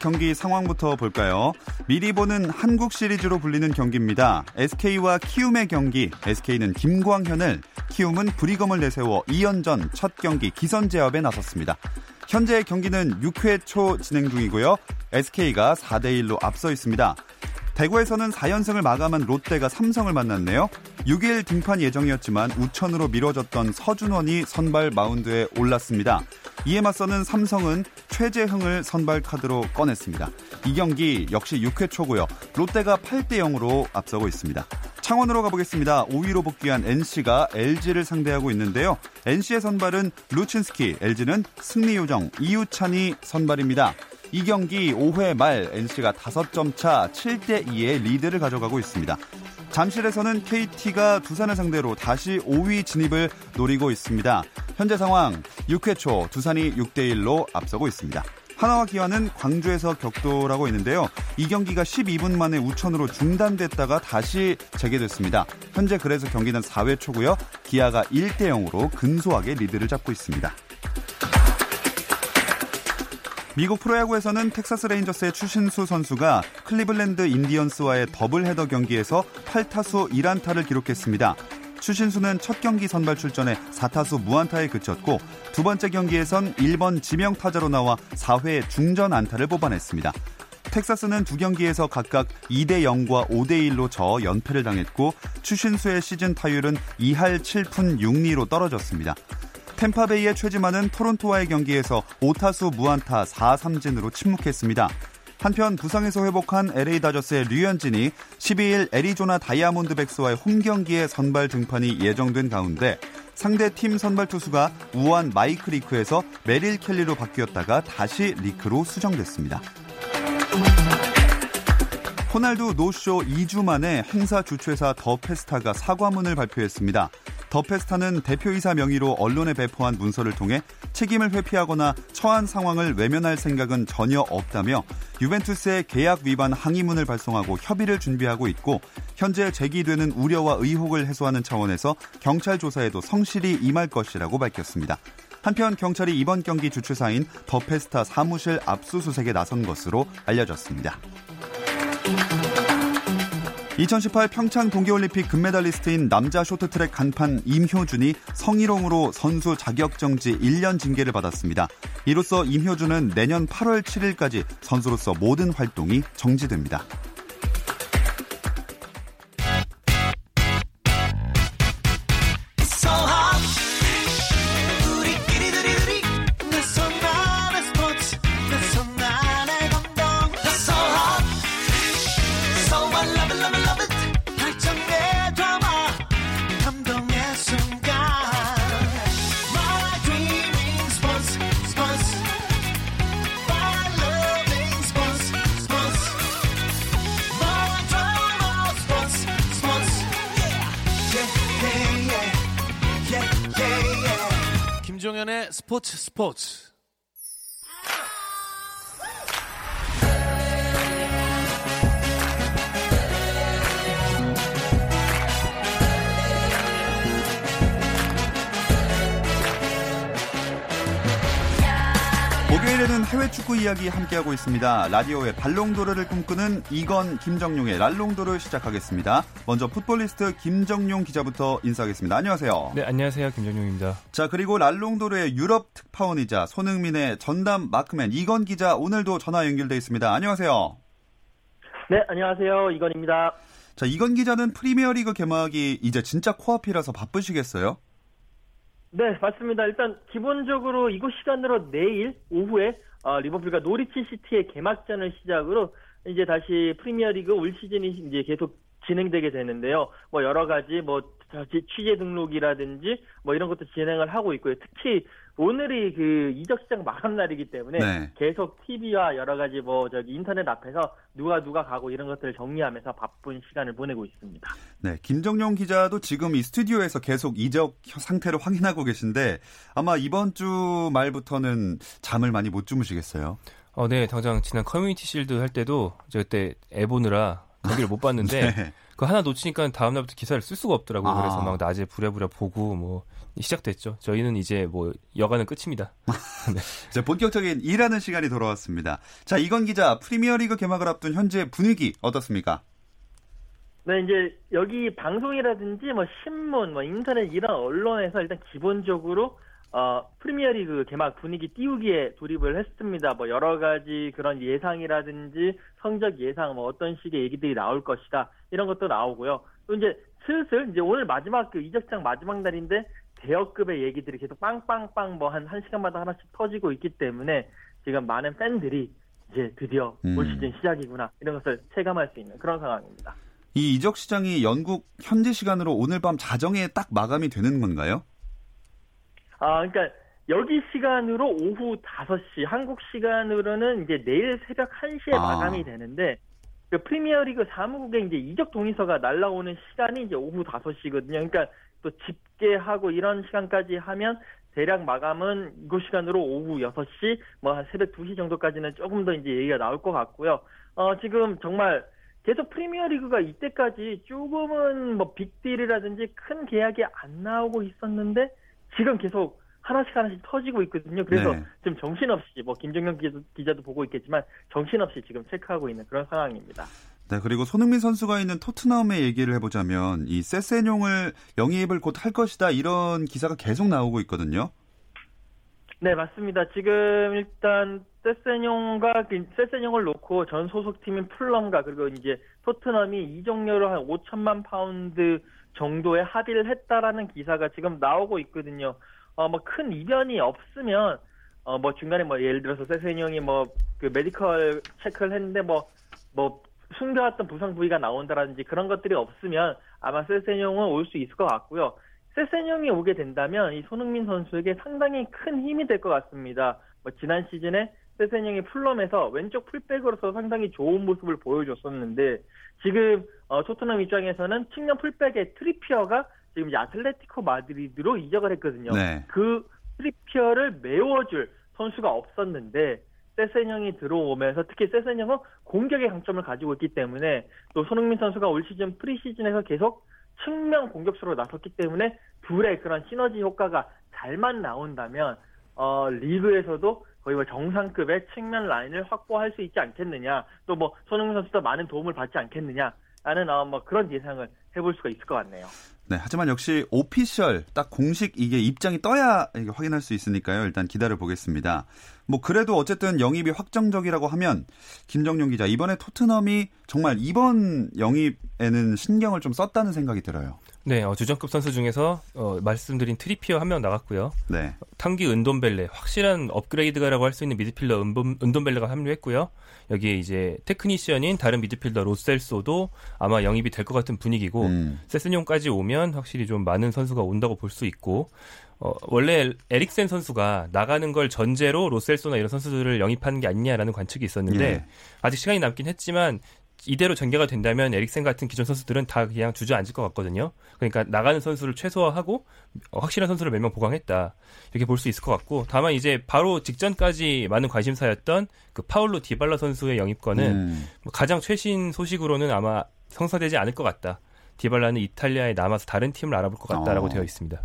경기 상황부터 볼까요? 미리 보는 한국 시리즈로 불리는 경기입니다. SK와 키움의 경기. SK는 김광현을, 키움은 브리검을 내세워 2연전 첫 경기 기선 제압에 나섰습니다. 현재 경기는 6회 초 진행 중이고요. SK가 4대 1로 앞서 있습니다. 대구에서는 4연승을 마감한 롯데가 삼성을 만났네요. 6일 등판 예정이었지만 우천으로 미뤄졌던 서준원이 선발 마운드에 올랐습니다. 이에 맞서는 삼성은 최재흥을 선발 카드로 꺼냈습니다. 이 경기 역시 6회 초고요. 롯데가 8대 0으로 앞서고 있습니다. 창원으로 가보겠습니다. 5위로 복귀한 NC가 LG를 상대하고 있는데요. NC의 선발은 루친스키, LG는 승리 요정 이우찬이 선발입니다. 이 경기 5회 말 NC가 5점 차 7대 2의 리드를 가져가고 있습니다. 잠실에서는 KT가 두산을 상대로 다시 5위 진입을 노리고 있습니다. 현재 상황 6회 초 두산이 6대 1로 앞서고 있습니다. 한화와 기아는 광주에서 격돌하고 있는데요. 이 경기가 12분 만에 우천으로 중단됐다가 다시 재개됐습니다. 현재 그래서 경기는 4회 초고요. 기아가 1대 0으로 근소하게 리드를 잡고 있습니다. 미국 프로야구에서는 텍사스 레인저스의 추신수 선수가 클리블랜드 인디언스와의 더블 헤더 경기에서 8타수 1안타를 기록했습니다. 추신수는 첫 경기 선발 출전에 4타수 무안타에 그쳤고 두 번째 경기에선 1번 지명 타자로 나와 4회 중전 안타를 뽑아냈습니다. 텍사스는 두 경기에서 각각 2대 0과 5대 1로 져 연패를 당했고 추신수의 시즌 타율은 2할 7푼 6리로 떨어졌습니다. 템파베이의 최지만은 토론토와의 경기에서 5타수 무안타 4삼진으로 침묵했습니다. 한편 부상에서 회복한 LA 다저스의 류현진이 12일 애리조나 다이아몬드 백스와의 홈 경기에 선발 등판이 예정된 가운데 상대 팀 선발 투수가 우완 마이크 리크에서 메릴 켈리로 바뀌었다가 다시 리크로 수정됐습니다. 호날두 노쇼 2주 만에 행사 주최사 더 페스타가 사과문을 발표했습니다. 더 페스타는 대표이사 명의로 언론에 배포한 문서를 통해 책임을 회피하거나 처한 상황을 외면할 생각은 전혀 없다며 유벤투스의 계약 위반 항의문을 발송하고 협의를 준비하고 있고 현재 제기되는 우려와 의혹을 해소하는 차원에서 경찰 조사에도 성실히 임할 것이라고 밝혔습니다. 한편 경찰이 이번 경기 주최사인 더 페스타 사무실 압수수색에 나선 것으로 알려졌습니다. 2018 평창 동계올림픽 금메달리스트인 남자 쇼트트랙 간판 임효준이 성희롱으로 선수 자격정지 1년 징계를 받았습니다. 이로써 임효준은 내년 8월 7일까지 선수로서 모든 활동이 정지됩니다. 김종 목요일에는 해외 축구 이야기 함께하고 있습니다. 라디오의 발롱도르를 꿈꾸는 이건 김정용의 랄롱도르 시작하겠습니다. 먼저 풋볼리스트 김정용 기자부터 인사하겠습니다. 안녕하세요. 네, 안녕하세요. 김정용입니다. 자, 그리고 랄롱도르의 유럽 특파원이자 손흥민의 전담 마크맨 이건 기자 오늘도 전화 연결돼 있습니다. 안녕하세요. 네, 안녕하세요. 이건입니다. 자, 이건 기자는 프리미어리그 개막이 이제 진짜 코앞이라서 바쁘시겠어요? 네, 맞습니다. 일단 기본적으로 이곳 시간으로 내일 오후에 어, 리버풀과 노리치 시티의 개막전을 시작으로 이제 다시 프리미어리그 올 시즌이 이제 계속 진행되게 되는데요. 뭐 여러 가지 뭐 취재 등록이라든지 뭐 이런 것도 진행을 하고 있고요. 특히 오늘이 그 이적 시장 마감 날이기 때문에 네. 계속 TV와 여러 가지 뭐 저기 인터넷 앞에서 누가 누가 가고 이런 것들을 정리하면서 바쁜 시간을 보내고 있습니다. 네, 김정용 기자도 지금 이 스튜디오에서 계속 이적 상태를 확인하고 계신데 아마 이번 주 말부터는 잠을 많이 못 주무시겠어요. 어, 네, 당장 지난 커뮤니티 실드 할 때도 저 그때 애 보느라 거기를 못 봤는데 네. 그 하나 놓치니까 다음 날부터 기사를 쓸 수가 없더라고요. 아. 그래서 막 낮에 부랴부랴 보고 뭐 시작됐죠. 저희는 이제 뭐 여가는 끝입니다. 네. 자, 본격적인 일하는 시간이 돌아왔습니다. 자, 이건 기자, 프리미어리그 개막을 앞둔 현재 분위기 어떻습니까? 네, 이제 여기 방송이라든지 뭐 신문, 뭐 인터넷 이런 언론에서 일단 기본적으로 어, 프리미어리그 개막 분위기 띄우기에 돌입을 했습니다. 뭐 여러 가지 그런 예상이라든지 성적 예상, 뭐 어떤 식의 얘기들이 나올 것이다 이런 것도 나오고요. 또 이제 슬슬 이제 오늘 마지막 그 이적장 마지막 날인데 대여급의 얘기들이 계속 빵빵빵 뭐 한 한 시간마다 하나씩 터지고 있기 때문에 지금 많은 팬들이 이제 드디어 음. 올 시즌 시작이구나 이런 것을 체감할 수 있는 그런 상황입니다. 이 이적 시장이 영국 현지 시간으로 오늘 밤 자정에 딱 마감이 되는 건가요? 아, 그러니까 여기 시간으로 오후 5시, 한국 시간으로는 이제 내일 새벽 1시에 아. 마감이 되는데 그 프리미어리그 사무국에 이제 이적 동의서가 날라오는 시간이 이제 오후 5시거든요. 그러니까 또 집계하고 이런 시간까지 하면 대략 마감은 이곳 시간으로 오후 6시, 뭐 새벽 2시 정도까지는 조금 더 이제 얘기가 나올 것 같고요. 어, 지금 정말 계속 프리미어 리그가 이때까지 조금은 뭐 빅딜이라든지 큰 계약이 안 나오고 있었는데 지금 계속 하나씩 하나씩 터지고 있거든요. 그래서 네. 지금 정신없이 뭐 김정현 기자도, 보고 있겠지만 정신없이 지금 체크하고 있는 그런 상황입니다. 네, 그리고 손흥민 선수가 있는 토트넘의 얘기를 해보자면 이 세세뇽을 영입을 곧 할 것이다 이런 기사가 계속 나오고 있거든요. 네, 맞습니다. 지금 일단 세세뇽과 그 세세뇽을 놓고 전 소속팀인 풀럼과 그리고 이제 토트넘이 이적료로 한 5천만 파운드 정도의 합의를 했다라는 기사가 지금 나오고 있거든요. 어, 뭐 큰 이변이 없으면 어, 뭐 중간에 뭐 예를 들어서 세세뇽이 뭐 그 메디컬 체크를 했는데 뭐뭐 뭐 숨겨왔던 부상 부위가 나온다라든지 그런 것들이 없으면 아마 세세뇽은 올 수 있을 것 같고요. 세세뇽이 오게 된다면 이 손흥민 선수에게 상당히 큰 힘이 될 것 같습니다. 뭐 지난 시즌에 세세뇽이 풀럼에서 왼쪽 풀백으로서 상당히 좋은 모습을 보여줬었는데 지금 어, 토트넘 입장에서는 측면 풀백의 트리피어가 지금 이제 아틀레티코 마드리드로 이적을 했거든요. 네. 그 트리피어를 메워줄 선수가 없었는데 세센형이 들어오면서 특히 세센형은 공격의 강점을 가지고 있기 때문에 또 손흥민 선수가 올 시즌 프리시즌에서 계속 측면 공격수로 나섰기 때문에 둘의 그런 시너지 효과가 잘만 나온다면 어, 리그에서도 거의 뭐 정상급의 측면 라인을 확보할 수 있지 않겠느냐 또 뭐 손흥민 선수도 많은 도움을 받지 않겠느냐 라는 어, 뭐 그런 예상을 해볼 수가 있을 것 같네요. 네, 하지만 역시 오피셜 딱 공식 이게 입장이 떠야 이게 확인할 수 있으니까요. 일단 기다려 보겠습니다. 뭐 그래도 어쨌든 영입이 확정적이라고 하면 김정용 기자 이번에 토트넘이 정말 이번 영입에는 신경을 좀 썼다는 생각이 들어요. 네, 어, 주전급 선수 중에서 어, 말씀드린 트리피어 한 명 나갔고요. 네. 탕기 은돔벨레 확실한 업그레이드가라고 할 수 있는 미드필더 은돔, 은돔벨레가 합류했고요. 여기에 이제 테크니션인 다른 미드필더 로셀소도 아마 영입이 될 것 같은 분위기고 음. 세세뇽까지 오면 확실히 좀 많은 선수가 온다고 볼 수 있고 어, 원래 에릭센 선수가 나가는 걸 전제로 로셀소나 이런 선수들을 영입하는 게 아니냐라는 관측이 있었는데 예. 아직 시간이 남긴 했지만 이대로 전개가 된다면 에릭센 같은 기존 선수들은 다 그냥 주저앉을 것 같거든요. 그러니까 나가는 선수를 최소화하고 확실한 선수를 몇 명 보강했다. 이렇게 볼 수 있을 것 같고 다만 이제 바로 직전까지 많은 관심사였던 그 파울로 디발라 선수의 영입권은 음. 뭐 가장 최신 소식으로는 아마 성사되지 않을 것 같다. 디발라는 이탈리아에 남아서 다른 팀을 알아볼 것 같다라고 어. 되어 있습니다.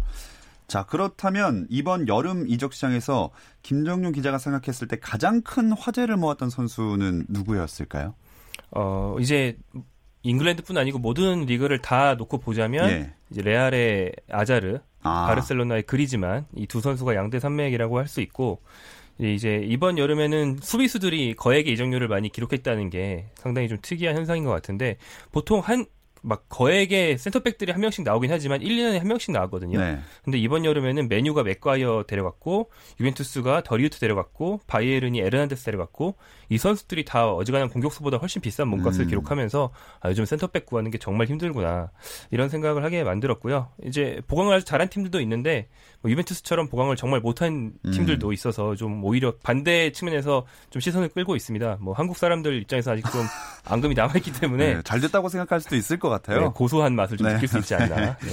자, 그렇다면 이번 여름 이적 시장에서 김정용 기자가 생각했을 때 가장 큰 화제를 모았던 선수는 누구였을까요? 어, 이제 잉글랜드뿐 아니고 모든 리그를 다 놓고 보자면 예. 이제 레알의 아자르, 아. 바르셀로나의 그리지만 이 두 선수가 양대 산맥이라고 할 수 있고 이제 이번 여름에는 수비수들이 거액의 이적료를 많이 기록했다는 게 상당히 좀 특이한 현상인 것 같은데 보통 한 막 거액의 센터백들이 한 명씩 나오긴 하지만 1, 2년에 한 명씩 나왔거든요. 네. 근데 이번 여름에는 맨유가 매과이어 데려갔고 유벤투스가 더리흐트 데려갔고 바이에른이 에르난데스 데려갔고 이 선수들이 다 어지간한 공격수보다 훨씬 비싼 몸값을 음. 기록하면서 아, 요즘 센터백 구하는 게 정말 힘들구나 이런 생각을 하게 만들었고요. 이제 보강을 아주 잘한 팀들도 있는데 뭐 유벤투스처럼 보강을 정말 못한 음. 팀들도 음. 있어서 좀 오히려 반대 측면에서 좀 시선을 끌고 있습니다. 뭐 한국 사람들 입장에서 아직 좀 앙금이 남아있기 때문에 네, 잘 됐다고 생각할 수도 있을 것 같아요. 네, 고소한 맛을 좀 네. 느낄 수 있지 않나. 네.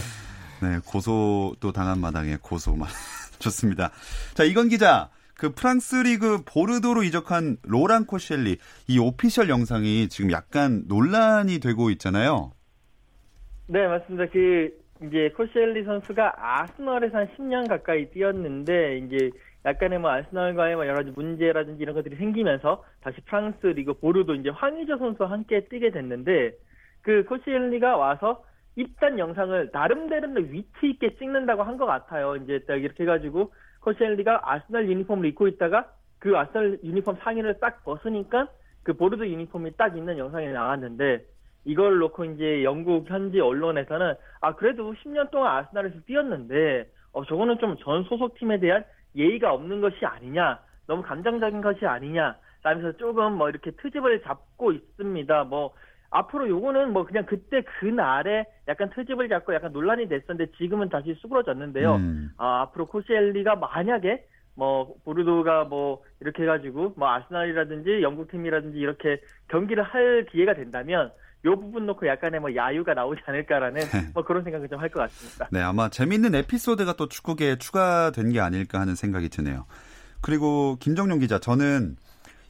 네, 고소도 당한 마당에 고소만 좋습니다. 자, 이건 기자. 그 프랑스 리그 보르도로 이적한 로랑 코셸리 이 오피셜 영상이 지금 약간 논란이 되고 있잖아요. 네, 맞습니다. 그 이제 코셸리 선수가 아스널에서 한 10년 가까이 뛰었는데 이제 약간의 뭐 아스널과의 뭐 여러 가지 문제라든지 이런 것들이 생기면서 다시 프랑스 리그 보르도 이제 황의조 선수와 함께 뛰게 됐는데 그 코시엘리가 와서 입단 영상을 나름대로 위치 있게 찍는다고 한 것 같아요. 이제 딱 이렇게 해가지고 코시엘리가 아스널 유니폼을 입고 있다가 그 아스널 유니폼 상의를 딱 벗으니까 그 보르도 유니폼이 딱 있는 영상이 나왔는데 이걸 놓고 이제 영국 현지 언론에서는 아 그래도 10년 동안 아스날에서 뛰었는데 어 저거는 좀 전 소속팀에 대한 예의가 없는 것이 아니냐 너무 감정적인 것이 아니냐 라면서 조금 뭐 이렇게 트집을 잡고 있습니다. 뭐 앞으로 요거는 뭐 그냥 그때 그날에 약간 트집을 잡고 약간 논란이 됐었는데 지금은 다시 수그러졌는데요. 음. 아, 앞으로 코시엘리가 만약에 뭐 보르도가 뭐 이렇게 해가지고 뭐 아스날이라든지 영국 팀이라든지 이렇게 경기를 할 기회가 된다면 요 부분 놓고 약간의 뭐 야유가 나오지 않을까라는 뭐 그런 생각을 좀 할 것 같습니다. 네, 아마 재밌는 에피소드가 또 축구계에 추가된 게 아닐까 하는 생각이 드네요. 그리고 김정용 기자, 저는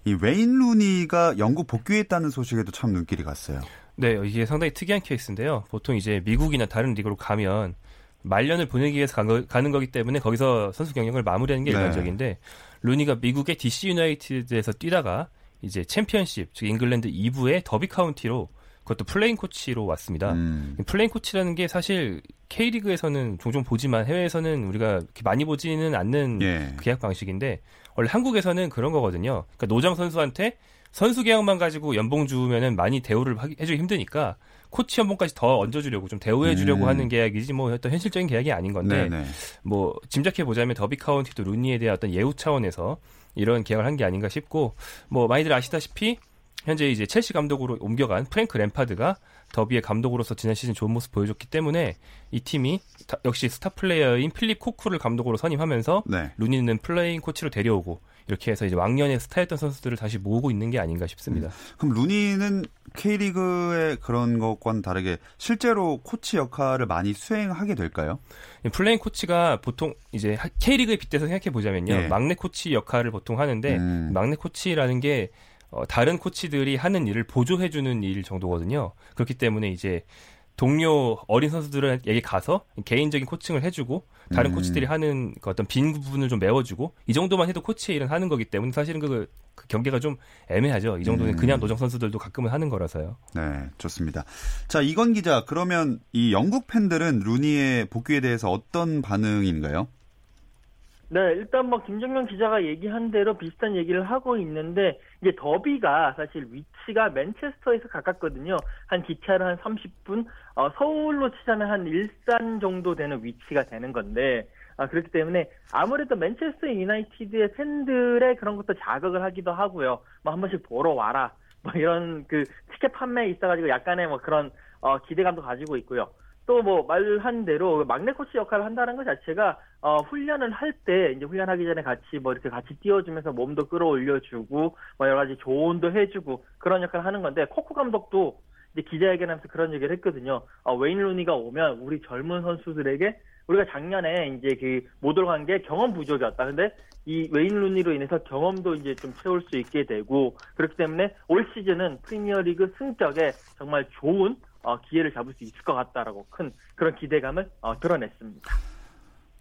이 웨인 루니가 영국 복귀했다는 소식에도 참 눈길이 갔어요. 네, 이게 상당히 특이한 케이스인데요. 보통 이제 미국이나 다른 리그로 가면 말년을 보내기 위해서 가는 거기 때문에 거기서 선수 경력을 마무리하는 게 네. 일반적인데 루니가 미국의 DC 유나이티드에서 뛰다가 이제 챔피언십 즉 잉글랜드 2부의 더비 카운티로 그것도 플레잉 코치로 왔습니다. 음. 플레잉 코치라는 게 사실 K리그에서는 종종 보지만 해외에서는 우리가 많이 보지는 않는 예. 계약 방식인데 원래 한국에서는 그런 거거든요. 그러니까 노장 선수한테 선수 계약만 가지고 연봉 주면은 많이 대우를 해주기 힘드니까 코치 연봉까지 더 얹어주려고 좀 대우해주려고 음. 하는 계약이지 뭐 어떤 현실적인 계약이 아닌 건데 네네. 뭐 짐작해 보자면 더비 카운티도 루니에 대한 어떤 예우 차원에서 이런 계약을 한 게 아닌가 싶고 뭐 많이들 아시다시피 현재 이제 첼시 감독으로 옮겨간 프랭크 램파드가 더비의 감독으로서 지난 시즌 좋은 모습 보여줬기 때문에 이 팀이 역시 스타 플레이어인 필립 코쿠를 감독으로 선임하면서 네. 루니는 플레잉 코치로 데려오고 이렇게 해서 이제 왕년의 스타였던 선수들을 다시 모으고 있는 게 아닌가 싶습니다. 음. 그럼 루니는 K리그의 그런 것과는 다르게 실제로 코치 역할을 많이 수행하게 될까요? 플레잉 코치가 보통 이제 K리그에 빗대서 생각해 보자면요. 네. 막내 코치 역할을 보통 하는데 음. 막내 코치라는 게 어, 다른 코치들이 하는 일을 보조해주는 일 정도거든요. 그렇기 때문에 이제 동료 어린 선수들에게 가서 개인적인 코칭을 해주고 다른 음. 코치들이 하는 그 어떤 빈 부분을 좀 메워주고 이 정도만 해도 코치의 일은 하는 거기 때문에 사실은 그, 그 경계가 좀 애매하죠. 이 정도는 음. 그냥 노정 선수들도 가끔은 하는 거라서요. 네, 좋습니다. 자, 이건 기자, 그러면 이 영국 팬들은 루니의 복귀에 대해서 어떤 반응인가요? 네, 일단 뭐 김정명 기자가 얘기한 대로 비슷한 얘기를 하고 있는데 이제 더비가 사실 위치가 맨체스터에서 가깝거든요. 한 기차로 한 30분, 어, 서울로 치자면 한 일산 정도 되는 위치가 되는 건데 아, 그렇기 때문에 아무래도 맨체스터 유나이티드의 팬들의 그런 것도 자극을 하기도 하고요. 뭐 한 번씩 보러 와라. 뭐 이런 그 티켓 판매에 있어가지고 약간의 뭐 그런 어, 기대감도 가지고 있고요. 또 뭐 말한 대로 막내 코치 역할을 한다는 것 자체가 어, 훈련을 할 때 이제 훈련하기 전에 같이 뭐 이렇게 같이 뛰어주면서 몸도 끌어올려주고 뭐 여러 가지 조언도 해주고 그런 역할을 하는 건데 코코 감독도 이제 기자회견하면서 그런 얘기를 했거든요. 어, 웨인 루니가 오면 우리 젊은 선수들에게 우리가 작년에 이제 그 못 올라간 게 경험 부족이었다. 근데 이 웨인 루니로 인해서 경험도 이제 좀 채울 수 있게 되고 그렇기 때문에 올 시즌은 프리미어리그 승격에 정말 좋은 어, 기회를 잡을 수 있을 것 같다라고 큰 그런 기대감을 어, 드러냈습니다.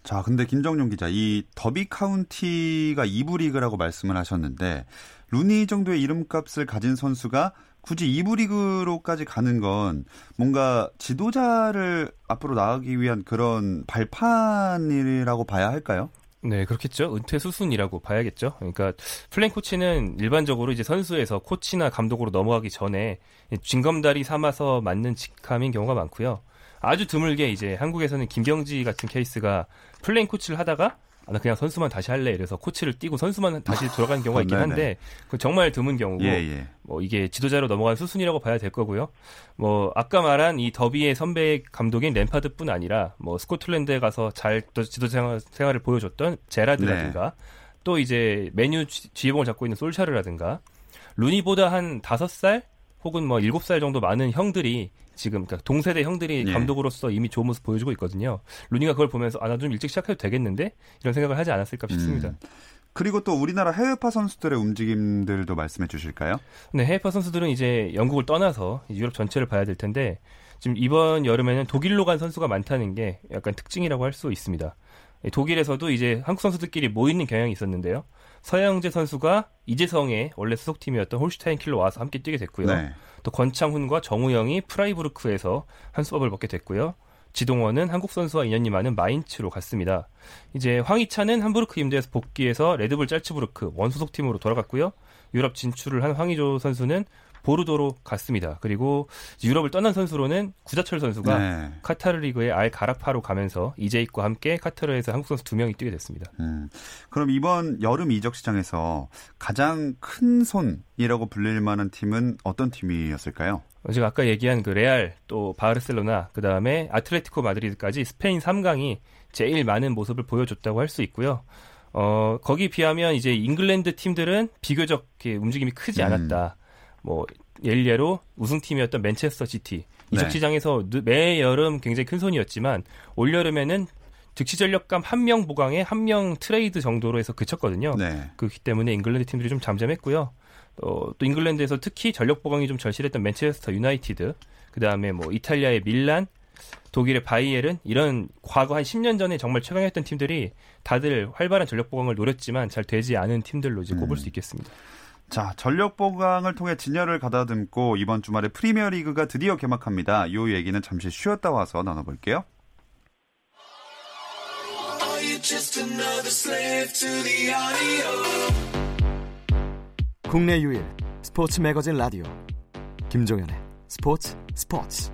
자, 근데 김정용 기자, 이 더비 카운티가 2부 리그라고 말씀을 하셨는데 루니 정도의 이름값을 가진 선수가 굳이 2부 리그로까지 가는 건 뭔가 지도자를 앞으로 나가기 위한 그런 발판이라고 봐야 할까요? 네, 그렇겠죠. 은퇴 수순이라고 봐야겠죠. 그러니까 플레잉 코치는 일반적으로 이제 선수에서 코치나 감독으로 넘어가기 전에 징검다리 삼아서 맡는 직함인 경우가 많고요. 아주 드물게 이제 한국에서는 김병지 같은 케이스가 플레잉 코치를 하다가 아, 나 그냥 선수만 다시 할래. 이래서 코치를 뛰고 선수만 다시 돌아가는 경우가 있긴 한데 그 정말 드문 경우고 예, 예. 뭐 이게 지도자로 넘어간 수순이라고 봐야 될 거고요. 뭐 아까 말한 이 더비의 선배 감독인 램파드뿐 아니라 뭐 스코틀랜드에 가서 잘 지도자 생활, 을 보여줬던 제라드라든가 네. 또 이제 메뉴 지휘봉을 잡고 있는 솔샤르라든가 루니보다 한 다섯 살 혹은 뭐 일곱 살 정도 많은 형들이 지금 그러니까 동세대 형들이 예. 감독으로서 이미 좋은 모습 보여주고 있거든요. 루니가 그걸 보면서 아 나 좀 일찍 시작해도 되겠는데 이런 생각을 하지 않았을까 싶습니다. 음. 그리고 또 우리나라 해외파 선수들의 움직임들도 말씀해 주실까요? 네, 해외파 선수들은 이제 영국을 떠나서 유럽 전체를 봐야 될 텐데 지금 이번 여름에는 독일로 간 선수가 많다는 게 약간 특징이라고 할 수 있습니다. 독일에서도 이제 한국 선수들끼리 모이는 경향이 있었는데요. 서영재 선수가 이재성의 원래 소속팀이었던 홀슈타인 킬로 와서 함께 뛰게 됐고요. 네. 또 권창훈과 정우영이 프라이부르크에서 한 수업을 먹게 됐고요. 지동원은 한국 선수와 인연이 많은 마인츠로 갔습니다. 이제 황희찬은 함부르크 임대에서 복귀해서 레드불 짤츠부르크 원소속 팀으로 돌아갔고요. 유럽 진출을 한 황희조 선수는 보르도로 갔습니다. 그리고 유럽을 떠난 선수로는 구자철 선수가 네. 카타르 리그의 알 가라파로 가면서 이재익과 함께 카타르에서 한국 선수 두 명이 뛰게 됐습니다. 음, 그럼 이번 여름 이적 시장에서 가장 큰 손이라고 불릴 만한 팀은 어떤 팀이었을까요? 제가 아까 얘기한 그 레알 또 바르셀로나 그 다음에 아틀레티코 마드리드까지 스페인 3강이 제일 많은 모습을 보여줬다고 할 수 있고요. 어, 거기 비하면 이제 잉글랜드 팀들은 비교적 움직임이 크지 음. 않았다. 음. 뭐 예리로 우승팀이었던 맨체스터 시티 이적 네. 시장에서 매 여름 굉장히 큰 손이었지만 올 여름에는 즉시 전력감 한 명 보강에 한 명 트레이드 정도로 해서 그쳤거든요. 네. 그렇기 때문에 잉글랜드 팀들이 좀 잠잠했고요. 어, 또 잉글랜드에서 특히 전력 보강이 좀 절실했던 맨체스터 유나이티드, 그 다음에 뭐 이탈리아의 밀란, 독일의 바이에른 이런 과거 한 10년 전에 정말 최강했던 팀들이 다들 활발한 전력 보강을 노렸지만 잘 되지 않은 팀들로 이제 꼽을 음. 수 있겠습니다. 자, 전력 보강을 통해 전열을 가다듬고 이번 주말에 프리미어리그가 드디어 개막합니다. 이 얘기는 잠시 쉬었다 와서 나눠볼게요. 국내 유일 스포츠 매거진 라디오 김종현의 스포츠 스포츠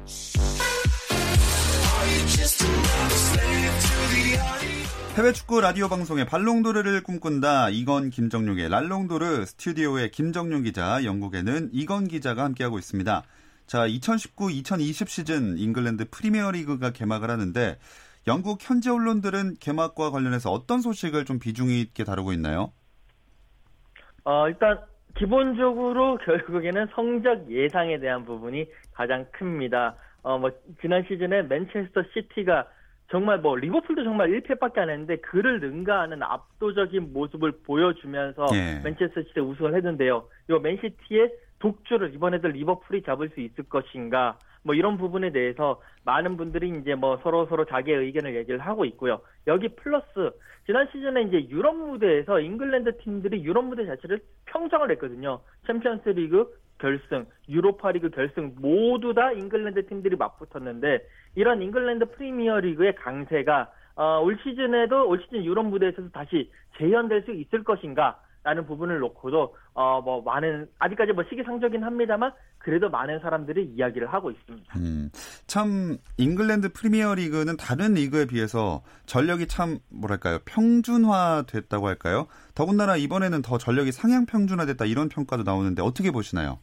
해외 축구 라디오 방송의 발롱도르를 꿈꾼다. 이건 김정용의 랄롱도르 스튜디오의 김정용 기자, 영국에는 이건 기자가 함께하고 있습니다. 자, 2019-2020 시즌 잉글랜드 프리미어리그가 개막을 하는데 영국 현지 언론들은 개막과 관련해서 어떤 소식을 좀 비중 있게 다루고 있나요? 어, 일단 기본적으로 결국에는 성적 예상에 대한 부분이 가장 큽니다. 어, 뭐 지난 시즌에 맨체스터 시티가 정말 뭐 리버풀도 정말 1패밖에 안 했는데 그를 능가하는 압도적인 모습을 보여주면서 예. 맨체스터 시티 우승을 했는데요. 이 맨시티의 독주를 이번에도 리버풀이 잡을 수 있을 것인가? 뭐 이런 부분에 대해서 많은 분들이 이제 뭐 서로 서로 자기의 의견을 얘기를 하고 있고요. 여기 플러스 지난 시즌에 이제 유럽 무대에서 잉글랜드 팀들이 유럽 무대 자체를 평정을 했거든요. 챔피언스리그 결승, 유로파리그 결승 모두 다 잉글랜드 팀들이 맞붙었는데 이런 잉글랜드 프리미어 리그의 강세가 어, 올 시즌에도 올 시즌 유럽 무대에서 다시 재현될 수 있을 것인가? 라는 부분을 놓고도 어 뭐 많은 아직까지 뭐 시기상조긴 합니다만 그래도 많은 사람들이 이야기를 하고 있습니다. 음, 참 잉글랜드 프리미어리그는 다른 리그에 비해서 전력이 참 뭐랄까요 평준화됐다고 할까요? 더군다나 이번에는 더 전력이 상향 평준화됐다 이런 평가도 나오는데 어떻게 보시나요?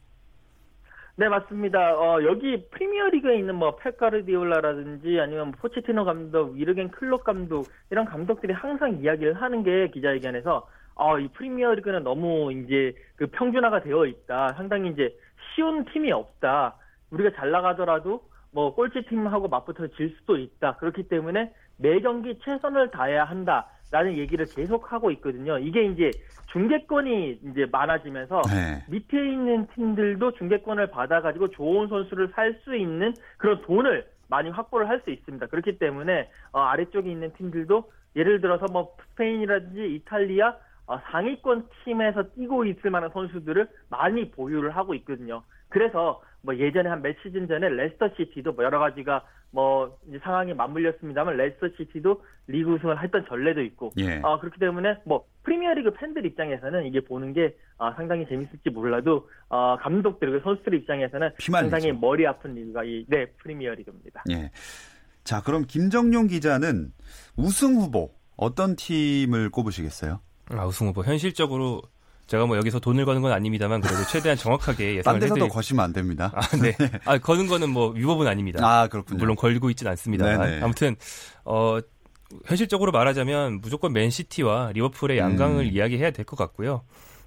네, 맞습니다. 어, 여기 프리미어리그에 있는 뭐 펩 과르디올라라든지 아니면 포체티노 감독, 위르겐 클롭 감독 이런 감독들이 항상 이야기를 하는 게 기자회견에서 어, 이 프리미어리그는 너무 이제 그 평준화가 되어 있다. 상당히 이제 쉬운 팀이 없다. 우리가 잘 나가더라도 뭐 꼴찌 팀하고 맞붙어 질 수도 있다. 그렇기 때문에 매 경기 최선을 다해야 한다. 라는 얘기를 계속 하고 있거든요. 이게 이제 중계권이 이제 많아지면서 네. 밑에 있는 팀들도 중계권을 받아가지고 좋은 선수를 살 수 있는 그런 돈을 많이 확보를 할 수 있습니다. 그렇기 때문에 어, 아래쪽에 있는 팀들도 예를 들어서 뭐 스페인이라든지 이탈리아 어, 상위권 팀에서 뛰고 있을 만한 선수들을 많이 보유를 하고 있거든요. 그래서 뭐 예전에 한 몇 시즌 전에 레스터 시티도 뭐 여러 가지가 뭐 이제 상황이 맞물렸습니다만 레스터 시티도 리그 우승을 했던 전례도 있고 예. 어, 그렇기 때문에 뭐 프리미어리그 팬들 입장에서는 이게 보는 게 어, 상당히 재밌을지 몰라도 어, 감독들 그 선수들 입장에서는 상당히 머리 아픈 리그가 이 네 프리미어리그입니다. 예. 자 그럼 김정용 기자는 우승 후보 어떤 팀을 꼽으시겠어요? 아 우승 후보 현실적으로 제가 뭐 여기서 돈을 거는 건 아닙니다만 그래도 최대한 정확하게 예상을 해드리... 데서도 거시면 안 됩니다. 아, 네. 아, 거는 거는 뭐 위법은 아닙니다. 아, 그렇군요. 물론 걸고 있지는 않습니다. 아무튼 어 현실적으로 말하자면 무조건 맨시티와 리버풀의 양강을 음. 이야기해야 될 것 같고요.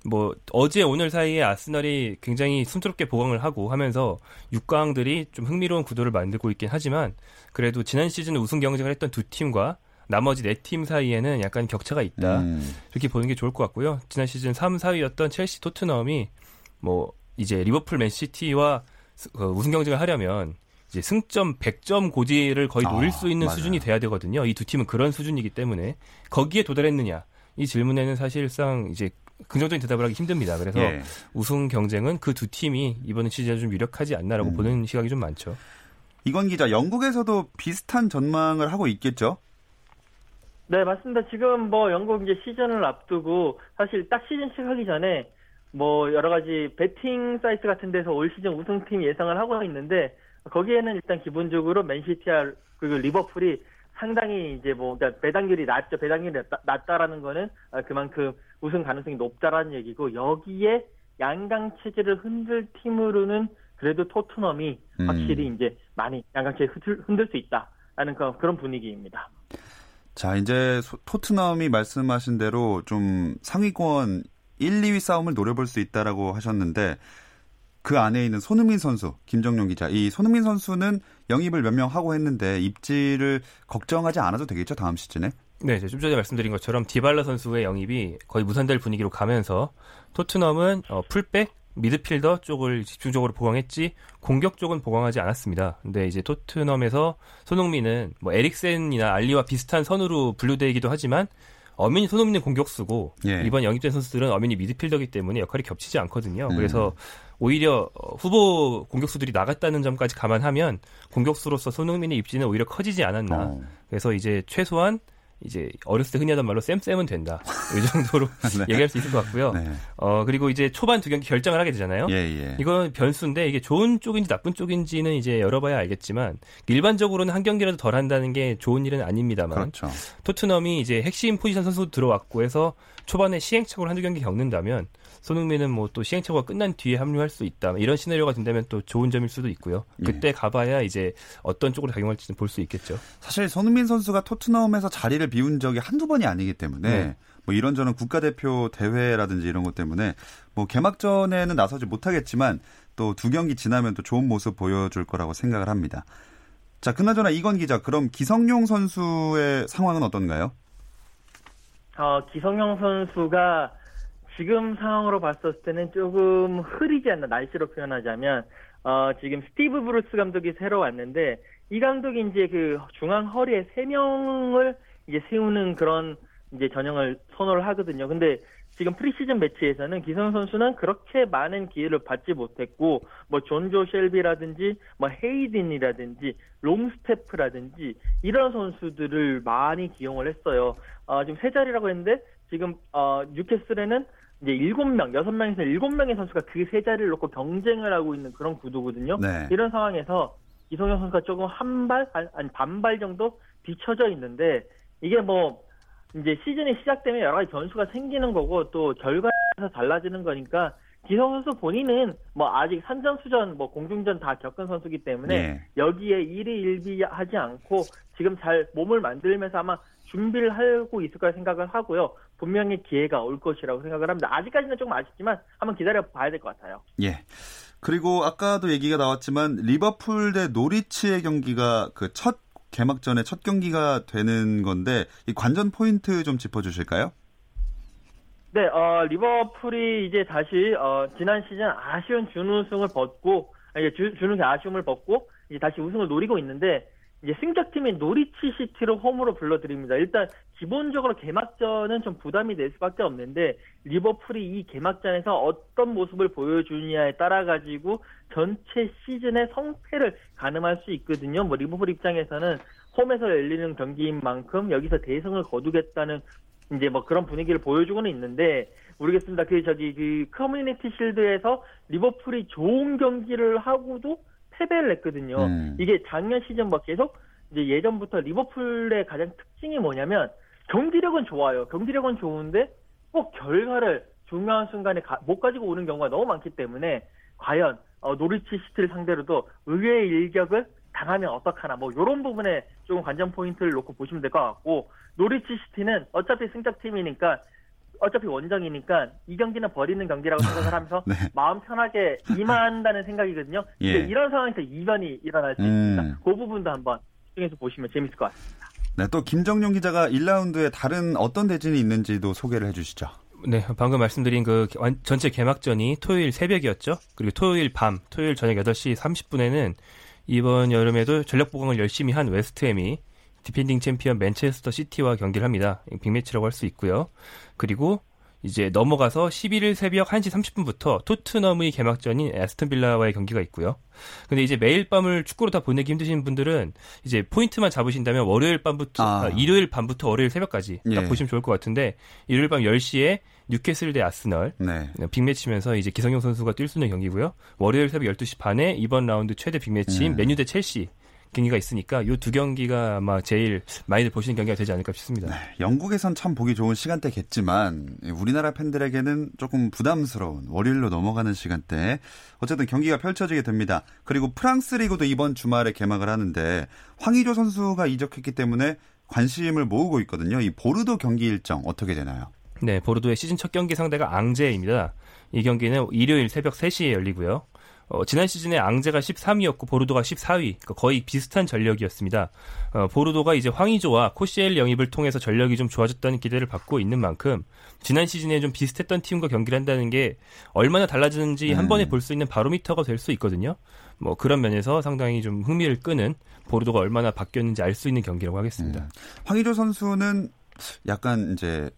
뭐 어제 오늘 사이에 아스널이 굉장히 순조롭게 보강을 하고 하면서 6강들이 좀 흥미로운 구도를 만들고 있긴 하지만 그래도 지난 시즌 우승 경쟁을 했던 두 팀과 나머지 네 팀 사이에는 약간 격차가 있다. 음. 이렇게 보는 게 좋을 것 같고요. 지난 시즌 3, 4위였던 첼시, 토트넘이 뭐 이제 리버풀, 맨시티와 그 우승 경쟁을 하려면 이제 승점 100점 고지를 거의 노릴 아, 수 있는 맞아요. 수준이 돼야 되거든요. 이 두 팀은 그런 수준이기 때문에 거기에 도달했느냐 이 질문에는 사실상 이제 긍정적인 대답을 하기 힘듭니다. 그래서 예. 우승 경쟁은 그 두 팀이 이번 시즌에 좀 유력하지 않나라고 음. 보는 시각이 좀 많죠. 이건 기자, 영국에서도 비슷한 전망을 하고 있겠죠? 네, 맞습니다. 지금 뭐 영국 이제 시즌을 앞두고 사실 딱 시즌 시작하기 전에 뭐 여러 가지 베팅 사이트 같은 데서 올 시즌 우승팀 예상을 하고 있는데 거기에는 일단 기본적으로 맨시티와 그리고 리버풀이 상당히 이제 뭐 그러니까 배당률이 낮죠. 배당률이 낮다, 낮다라는 거는 그만큼 우승 가능성이 높다라는 얘기고 여기에 양강 체제를 흔들 팀으로는 그래도 토트넘이 음. 확실히 이제 많이 양강 체제 흔들, 흔들 수 있다라는 그런 분위기입니다. 자, 이제 토트넘이 말씀하신 대로 좀 상위권 1, 2위 싸움을 노려볼 수 있다라고 하셨는데 그 안에 있는 손흥민 선수, 김정용 기자. 이 손흥민 선수는 영입을 몇 명 하고 했는데 입지를 걱정하지 않아도 되겠죠, 다음 시즌에? 네, 좀 전에 말씀드린 것처럼 디발라 선수의 영입이 거의 무산될 분위기로 가면서 토트넘은 어, 풀백, 미드필더 쪽을 집중적으로 보강했지 공격 쪽은 보강하지 않았습니다. 근데 이제 토트넘에서 손흥민은 뭐 에릭센이나 알리와 비슷한 선으로 분류되기도 하지만 어민이 손흥민은 공격수고 예. 이번 영입된 선수들은 어민이 미드필더기 때문에 역할이 겹치지 않거든요. 음. 그래서 오히려 후보 공격수들이 나갔다는 점까지 감안하면 공격수로서 손흥민의 입지는 오히려 커지지 않았나. 어. 그래서 이제 최소한 이제 어렸을 때 흔히 하던 말로 쌤쌤은 된다. 이 정도로 네. 얘기할 수 있을 것 같고요. 네. 어 그리고 이제 초반 두 경기 결정을 하게 되잖아요. 예, 예. 이건 변수인데 이게 좋은 쪽인지 나쁜 쪽인지는 이제 열어봐야 알겠지만 일반적으로는 한 경기라도 덜 한다는 게 좋은 일은 아닙니다만 그렇죠. 토트넘이 이제 핵심 포지션 선수 들어왔고 해서 초반에 시행착오를 한두 경기 겪는다면 손흥민은 뭐 또 시행착오가 끝난 뒤에 합류할 수 있다. 이런 시나리오가 된다면 또 좋은 점일 수도 있고요. 예. 그때 예. 가봐야 이제 어떤 쪽으로 작용할지는 볼 수 있겠죠. 사실 손흥민 선수가 토트넘에서 자리를 비운 적이 한두 번이 아니기 때문에 네. 뭐 이런저런 국가대표 대회라든지 이런 것 때문에 뭐 개막전에는 나서지 못하겠지만 또 두 경기 지나면 또 좋은 모습 보여줄 거라고 생각을 합니다. 자, 그나저나 이건 기자, 그럼 기성용 선수의 상황은 어떤가요? 어, 기성용 선수가 지금 상황으로 봤을 때는 조금 흐리지 않나 날씨로 표현하자면 어, 지금 스티브 브루스 감독이 새로 왔는데 이 감독이 이제 그 중앙 허리에 세 명을 이제 세우는 그런 이제 전형을 선호를 하거든요. 근데 지금 프리시즌 매치에서는 기성 선수는 그렇게 많은 기회를 받지 못했고 뭐 존조 셸비라든지 뭐 헤이든이라든지 롱스태프라든지 이런 선수들을 많이 기용을 했어요. 어, 지금 세 자리라고 했는데 지금 어, 뉴캐슬에는 이제 일곱 명, 여섯 명에서 일곱 명의 선수가 그 세 자리를 놓고 경쟁을 하고 있는 그런 구도거든요. 네. 이런 상황에서 이성현 선수가 조금 한 발, 아니 반발 정도 뒤쳐져 있는데 이게 뭐 이제 시즌이 시작되면 여러 가지 변수가 생기는 거고 또 결과에서 달라지는 거니까 기성 선수 본인은 뭐 아직 산전수전 뭐 공중전 다 겪은 선수기 때문에 네. 여기에 일희일비하지 않고 지금 잘 몸을 만들면서 아마 준비를 하고 있을 거라 생각을 하고요. 분명히 기회가 올 것이라고 생각을 합니다. 아직까지는 조금 아쉽지만 한번 기다려 봐야 될 것 같아요. 예. 그리고 아까도 얘기가 나왔지만 리버풀 대 노리치의 경기가 그 첫 개막전의 첫 경기가 되는 건데 이 관전 포인트 좀 짚어 주실까요? 네, 어, 리버풀이 이제 다시 어, 지난 시즌 아쉬운 준우승을 벗고 이제 준우승 아쉬움을 벗고 이제 다시 우승을 노리고 있는데 이제 승격팀인 노리치 시티를 홈으로 불러들입니다. 일단 기본적으로 개막전은 좀 부담이 될 수밖에 없는데 리버풀이 이 개막전에서 어떤 모습을 보여주느냐에 따라 가지고 전체 시즌의 성패를 가늠할 수 있거든요. 뭐 리버풀 입장에서는 홈에서 열리는 경기인 만큼 여기서 대승을 거두겠다는 이제 뭐 그런 분위기를 보여주고는 있는데 모르겠습니다. 그 저기 그 커뮤니티 실드에서 리버풀이 좋은 경기를 하고도 패배를 했거든요. 음. 이게 작년 시즌 뭐 계속 이제 예전부터 리버풀의 가장 특징이 뭐냐면 경기력은 좋아요. 경기력은 좋은데 꼭 결과를 중요한 순간에 가, 못 가지고 오는 경우가 너무 많기 때문에 과연 어, 노리치 시티를 상대로도 의외의 일격을 당하면 어떡하나 뭐 이런 부분에 조금 관전 포인트를 놓고 보시면 될 것 같고 노리치 시티는 어차피 승격팀이니까 어차피 원정이니까 이 경기는 버리는 경기라고 생각을 하면서 네. 마음 편하게 임한다는 생각이거든요. 예. 이런 상황에서 이변이 일어날 수 음. 있습니다. 그 부분도 한번 집중해서 보시면 재밌을 것 같습니다. 네, 또 김정용 기자가 1라운드에 다른 어떤 대진이 있는지도 소개를 해주시죠. 네, 방금 말씀드린 그 전체 개막전이 토요일 새벽이었죠. 그리고 토요일 밤, 토요일 저녁 8시 30분에는 이번 여름에도 전력 보강을 열심히 한 웨스트햄이 디펜딩 챔피언 맨체스터 시티와 경기를 합니다. 빅매치라고 할 수 있고요. 그리고 이제 넘어가서 11일 새벽 1시 30분부터 토트넘의 개막전인 애스턴 빌라와의 경기가 있고요. 근데 이제 매일 밤을 축구로 다 보내기 힘드신 분들은 이제 포인트만 잡으신다면 월요일 밤부터 아. 아, 일요일 밤부터 월요일 새벽까지 딱 예. 보시면 좋을 것 같은데 일요일 밤 10시에 뉴캐슬 대 아스널 네. 빅매치면서 이제 기성용 선수가 뛸 수 있는 경기고요. 월요일 새벽 12시 반에 이번 라운드 최대 빅매치인 음. 맨유 대 첼시 경기가 있으니까 이 두 경기가 아마 제일 많이들 보시는 경기가 되지 않을까 싶습니다. 네, 영국에선 참 보기 좋은 시간대겠지만 우리나라 팬들에게는 조금 부담스러운 월요일로 넘어가는 시간대. 어쨌든 경기가 펼쳐지게 됩니다. 그리고 프랑스 리그도 이번 주말에 개막을 하는데 황의조 선수가 이적했기 때문에 관심을 모으고 있거든요. 이 보르도 경기 일정 어떻게 되나요? 네, 보르도의 시즌 첫 경기 상대가 앙제입니다. 이 경기는 일요일 새벽 3시에 열리고요. 어, 지난 시즌에 앙제가 13위였고 보르도가 14위, 그러니까 거의 비슷한 전력이었습니다. 어, 보르도가 이제 황의조와 코시엘 영입을 통해서 전력이 좀 좋아졌다는 기대를 받고 있는 만큼 지난 시즌에 좀 비슷했던 팀과 경기를 한다는 게 얼마나 달라지는지 음. 한 번에 볼 수 있는 바로미터가 될 수 있거든요. 뭐 그런 면에서 상당히 좀 흥미를 끄는 보르도가 얼마나 바뀌었는지 알 수 있는 경기라고 하겠습니다. 음. 황의조 선수는 약간 이제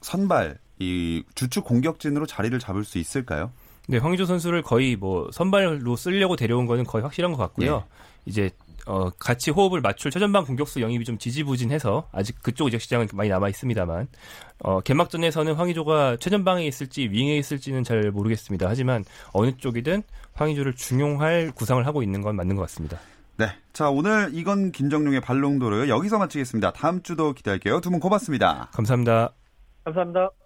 선발 이 주축 공격진으로 자리를 잡을 수 있을까요? 네, 황의조 선수를 거의 뭐 선발로 쓰려고 데려온 거는 거의 확실한 것 같고요. 네. 이제 어, 같이 호흡을 맞출 최전방 공격수 영입이 좀 지지부진해서 아직 그쪽 이적 시장은 많이 남아 있습니다만 어, 개막전에서는 황의조가 최전방에 있을지 윙에 있을지는 잘 모르겠습니다. 하지만 어느 쪽이든 황의조를 중용할 구상을 하고 있는 건 맞는 것 같습니다. 네. 자, 오늘 이건 김정용의 발롱도르 여기서 마치겠습니다. 다음 주도 기대할게요. 두 분 고맙습니다. 감사합니다. 감사합니다.